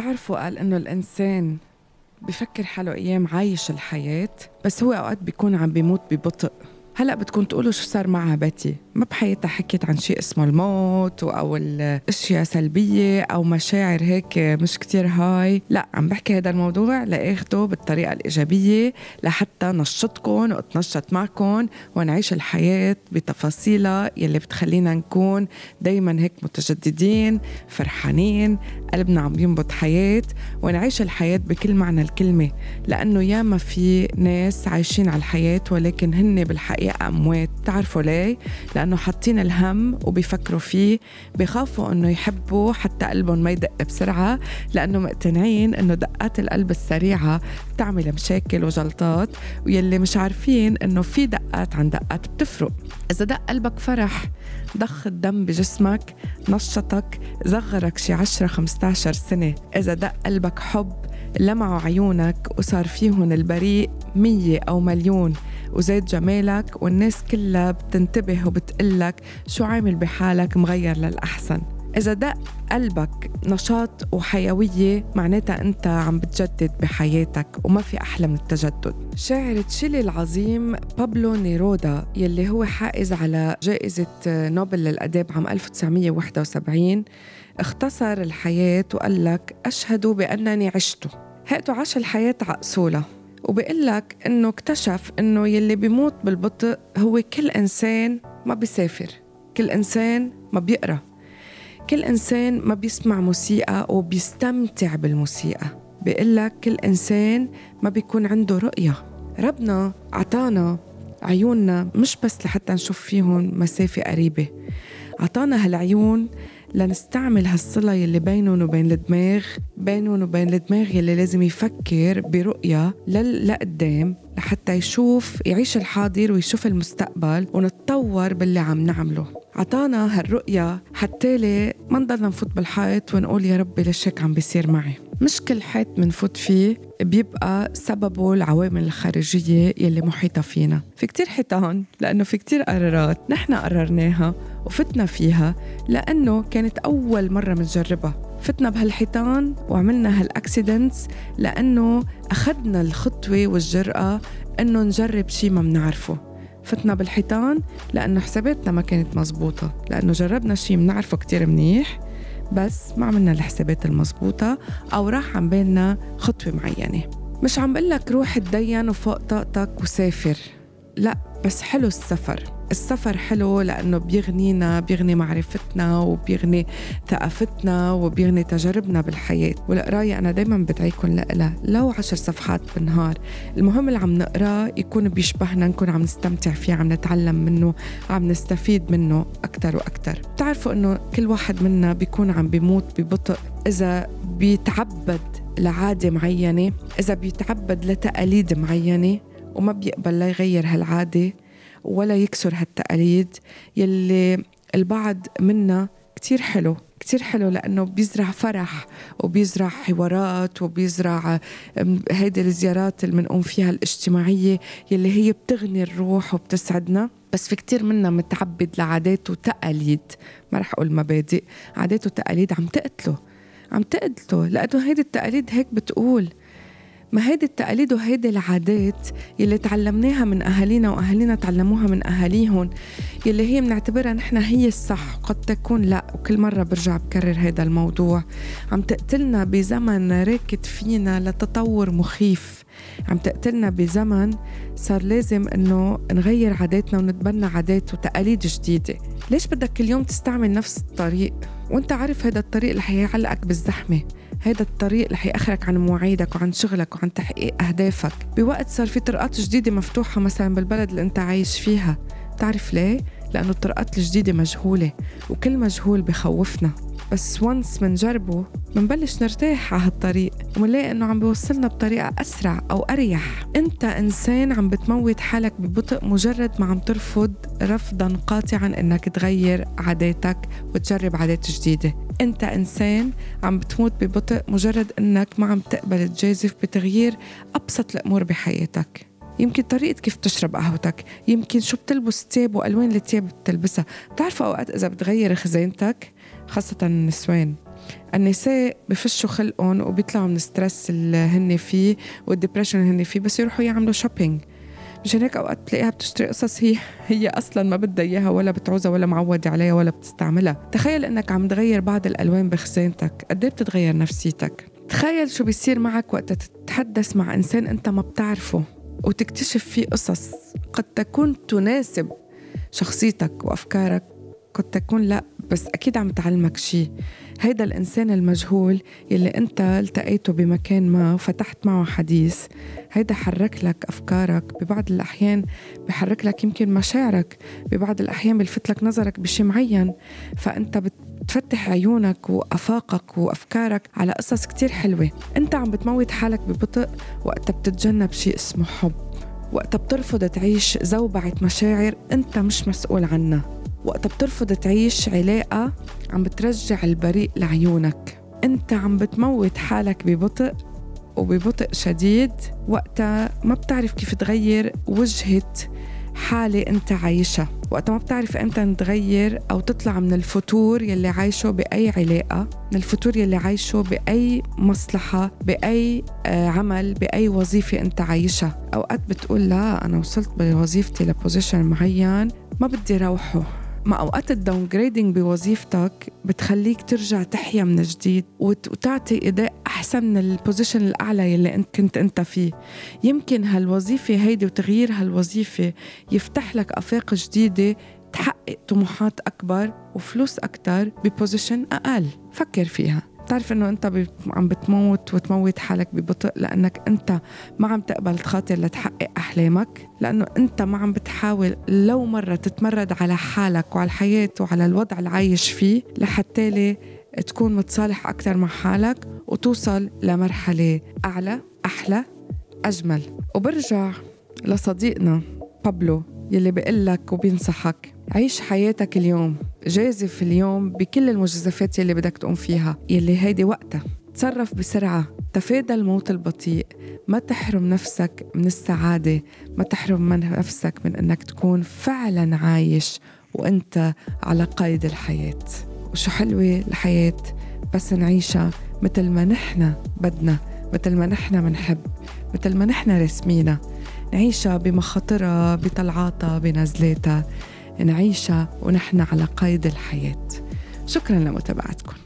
بتعرفوا قال إنه الإنسان بفكر حاله أيام عايش الحياة بس هو أوقات بيكون عم بيموت ببطء. هلا بتكون تقولوا شو صار معها باتي؟ ما بحياتها حكيت عن شيء اسمه الموت أو الأشياء سلبية أو مشاعر هيك مش كتير هاي. لا عم بحكي هذا الموضوع لاخده بالطريقة الإيجابية لحتى نشطكم وأتنشط معكم ونعيش الحياة بتفاصيلها يلي بتخلينا نكون دايما هيك متجددين فرحانين قلبنا عم ينبض حياة ونعيش الحياة بكل معنى الكلمة. لأنه ياما في ناس عايشين على الحياة ولكن هن بالحقيقة اموات تعرفوا ليه؟ لأنه حاطين الهم وبيفكروا فيه بخافوا أنه يحبوا حتى قلبهم ما يدق بسرعة لأنه مقتنعين أنه دقات القلب السريعة بتعمل مشاكل وجلطات ويلي مش عارفين أنه في دقات عن دقات بتفرق. إذا دق قلبك فرح ضخ الدم بجسمك نشطك زغرك شي 10 15 سنة. إذا دق قلبك حب لمعوا عيونك وصار فيهن البريء مية أو مليون. وزاد جمالك والناس كلها بتنتبه وبتقلك شو عامل بحالك مغير للأحسن. إذا دق قلبك نشاط وحيوية معناتها أنت عم بتجدد بحياتك وما في أحلى من التجدد. شاعر تشيلي العظيم بابلو نيرودا يلي هو حائز على جائزة نوبل للأداب عام 1971 اختصر الحياة وقال لك أشهد بأنني عشت. هيئته عاش الحياة عقصولة وبيقول لك إنه اكتشف إنه يلي بيموت بالبطء هو كل إنسان ما بيسافر كل إنسان ما بيقرأ كل إنسان ما بيسمع موسيقى وبيستمتع بالموسيقى. بيقول لك كل إنسان ما بيكون عنده رؤية. ربنا عطانا عيوننا مش بس لحتى نشوف فيهم مسافة قريبة عطانا هالعيون لنستعمل هالصلة يلي بينهم وبين الدماغ بينهم وبين الدماغ يلي لازم يفكر برؤية لقدام لحتى يشوف يعيش الحاضر ويشوف المستقبل ونتطور باللي عم نعمله. عطانا هالرؤية حتى ما نضلنا نفوت بالحيط ونقول يا ربي ليش هيك عم بيصير معي. مش كل حيط منفوت فيه بيبقى سببه العوامل الخارجية يلي محيطة فينا. في كتير حيطان لأنه في كتير قرارات نحن قررناها وفتنا فيها لأنه كانت أول مرة منجربها. فتنا بهالحيطان وعملنا هالأكسيدنتس لأنه أخذنا الخطوة والجرأة أنه نجرب شي ما بنعرفه فتنا بالحيطان لأنه حساباتنا ما كانت مزبوطة لأنه جربنا شي بنعرفه كتير منيح بس ما عملنا الحسابات المزبوطة أو راح عم بالنا خطوة معينة. مش عم بقول لك روح تدين وفوق طاقتك وسافر. لا بس حلو السفر. السفر حلو لأنه بيغنينا بيغني معرفتنا وبيغني ثقافتنا وبيغني تجاربنا بالحياة. والقراية أنا دايما بدعيكم لها لو عشر صفحات بالنهار. المهم اللي عم نقراه يكون بيشبهنا نكون عم نستمتع فيه عم نتعلم منه عم نستفيد منه أكتر وأكتر. بتعرفوا أنه كل واحد منا بيكون عم بيموت ببطء إذا بيتعبد لعادة معينة إذا بيتعبد لتقاليد معينة وما بيقبل لا يغير هالعادة. ولا يكسر هالتقاليد يلي البعض منا كتير حلو كتير حلو لأنه بيزرع فرح وبيزرع حوارات وبيزرع هيدي الزيارات اللي بنقوم فيها الاجتماعية يلي هي بتغني الروح وبتسعدنا. بس في كتير منا متعبد لعادات وتقاليد. ما رح أقول مبادئ عادات وتقاليد عم تقتله عم تقتله لأنه هيدي التقاليد هيك بتقول. ما هيدي التقاليد وهيدي العادات يلي تعلمناها من أهالينا وأهالينا تعلموها من أهاليهم يلي هي بنعتبرها نحن هي الصح قد تكون لا. وكل مرة برجع بكرر هذا الموضوع. عم تقتلنا بزمن راكد فينا لتطور مخيف. عم تقتلنا بزمن صار لازم إنه نغير عاداتنا ونتبنى عادات وتقاليد جديدة. ليش بدك كل يوم تستعمل نفس الطريق؟ وأنت عارف هذا الطريق اللي حيعلقك بالزحمة. هيدا الطريق اللي حيأخرك عن مواعيدك وعن شغلك وعن تحقيق أهدافك. بوقت صار في طرقات جديدة مفتوحة مثلا بالبلد اللي أنت عايش فيها. تعرف ليه؟ لأنه الطرقات الجديدة مجهولة وكل مجهول بخوفنا. بس وانس منجربه منبلش نرتاح على هالطريق ومنلاقي إنه عم بيوصلنا بطريقة أسرع أو أريح. أنت إنسان عم بتموت حالك ببطء مجرد ما عم ترفض رفضا قاطعا إنك تغير عاداتك وتجرب عادات جديدة. أنت إنسان عم بتموت ببطء مجرد إنك ما عم تقبل تجازف بتغيير أبسط الأمور بحياتك. يمكن طريقة كيف تشرب قهوتك يمكن شو بتلبس تياب وألوان التياب بتلبسها. بتعرفوا أوقات إذا بتغير خزانتك خاصة النسوان. النساء بفشوا خلقهم وبيطلعوا من ال stress اللي هن فيه وال depression اللي هن فيه بس يروحوا يعملوا shopping مشان هيك أوقات بتلاقيها بتشتري قصص هي هي أصلا ما بدها إياها ولا بتعوزها ولا معودة عليها ولا بتستعملها. تخيل إنك عم تغير بعض الألوان بخزانتك. قد إيه بتتغير نفسيتك؟ تخيل شو بيصير معك وقت تتحدث مع إنسان أنت ما بتعرفه وتكتشف فيه قصص قد تكون تناسب شخصيتك وأفكارك. قد تكون لأ بس أكيد عم تعلمك شيء هيدا الإنسان المجهول يلي أنت التقيته بمكان ما وفتحت معه حديث هيدا حرك لك أفكارك ببعض الأحيان بحرك لك يمكن مشاعرك ببعض الأحيان بلفت لك نظرك بشي معين. فأنت بتفتح عيونك وأفاقك وأفكارك على قصص كتير حلوة. أنت عم بتموت حالك ببطء وقتها بتتجنب شيء اسمه حب. وقتها بترفض تعيش زوبعة مشاعر أنت مش مسؤول عنها. وقتها بترفض تعيش علاقة عم بترجع البريء لعيونك. انت عم بتموت حالك ببطء وببطء شديد. وقتها ما بتعرف كيف تغير وجهة حالة انت عايشها. وقتها ما بتعرف إمتى تغير أو تطلع من الفتور يلي عايشه بأي علاقة من الفتور يلي عايشه بأي مصلحة بأي آه، عمل بأي وظيفة انت عايشها. أوقات بتقول لا أنا وصلت بوظيفتي ل position معين ما بدي روحه. مع أوقات ال downgrading بوظيفتك بتخليك ترجع تحيا من جديد وتعطي إداء أحسن من ال position الأعلى يلي انت كنت أنت فيه. يمكن هالوظيفة هيدي وتغيير هالوظيفة يفتح لك آفاق جديدة تحقق طموحات أكبر وفلوس أكثر ببوزيشن أقل. فكر فيها. بتعرف إنه أنت عم بتموت وتموت حالك ببطء لأنك أنت ما عم تقبل تخاطر لتحقق أحلامك لأنه أنت ما عم بتحاول لو مرة تتمرد على حالك وعلى الحياة وعلى الوضع اللي عايش فيه لحتى تكون متصالح أكثر مع حالك وتوصل لمرحلة أعلى أحلى أجمل. وبرجع لصديقنا بابلو. يلي بيقول لك وبينصحك. عيش حياتك اليوم. جازف اليوم بكل المجازفات يلي بدك تقوم فيها. يلي هيدي وقتها. تصرف بسرعة. تفادى الموت البطيء. ما تحرم نفسك من السعادة. ما تحرم من نفسك من أنك تكون فعلا عايش وأنت على قيد الحياة. وشو حلوة الحياة؟ بس نعيشها مثل ما نحن بدنا. مثل ما نحن منحب. مثل ما نحن رسمينا نعيشها بمخاطرها بطلعاتها بنزلاتها نعيشها ونحن على قيد الحياة. شكرا لمتابعتكم.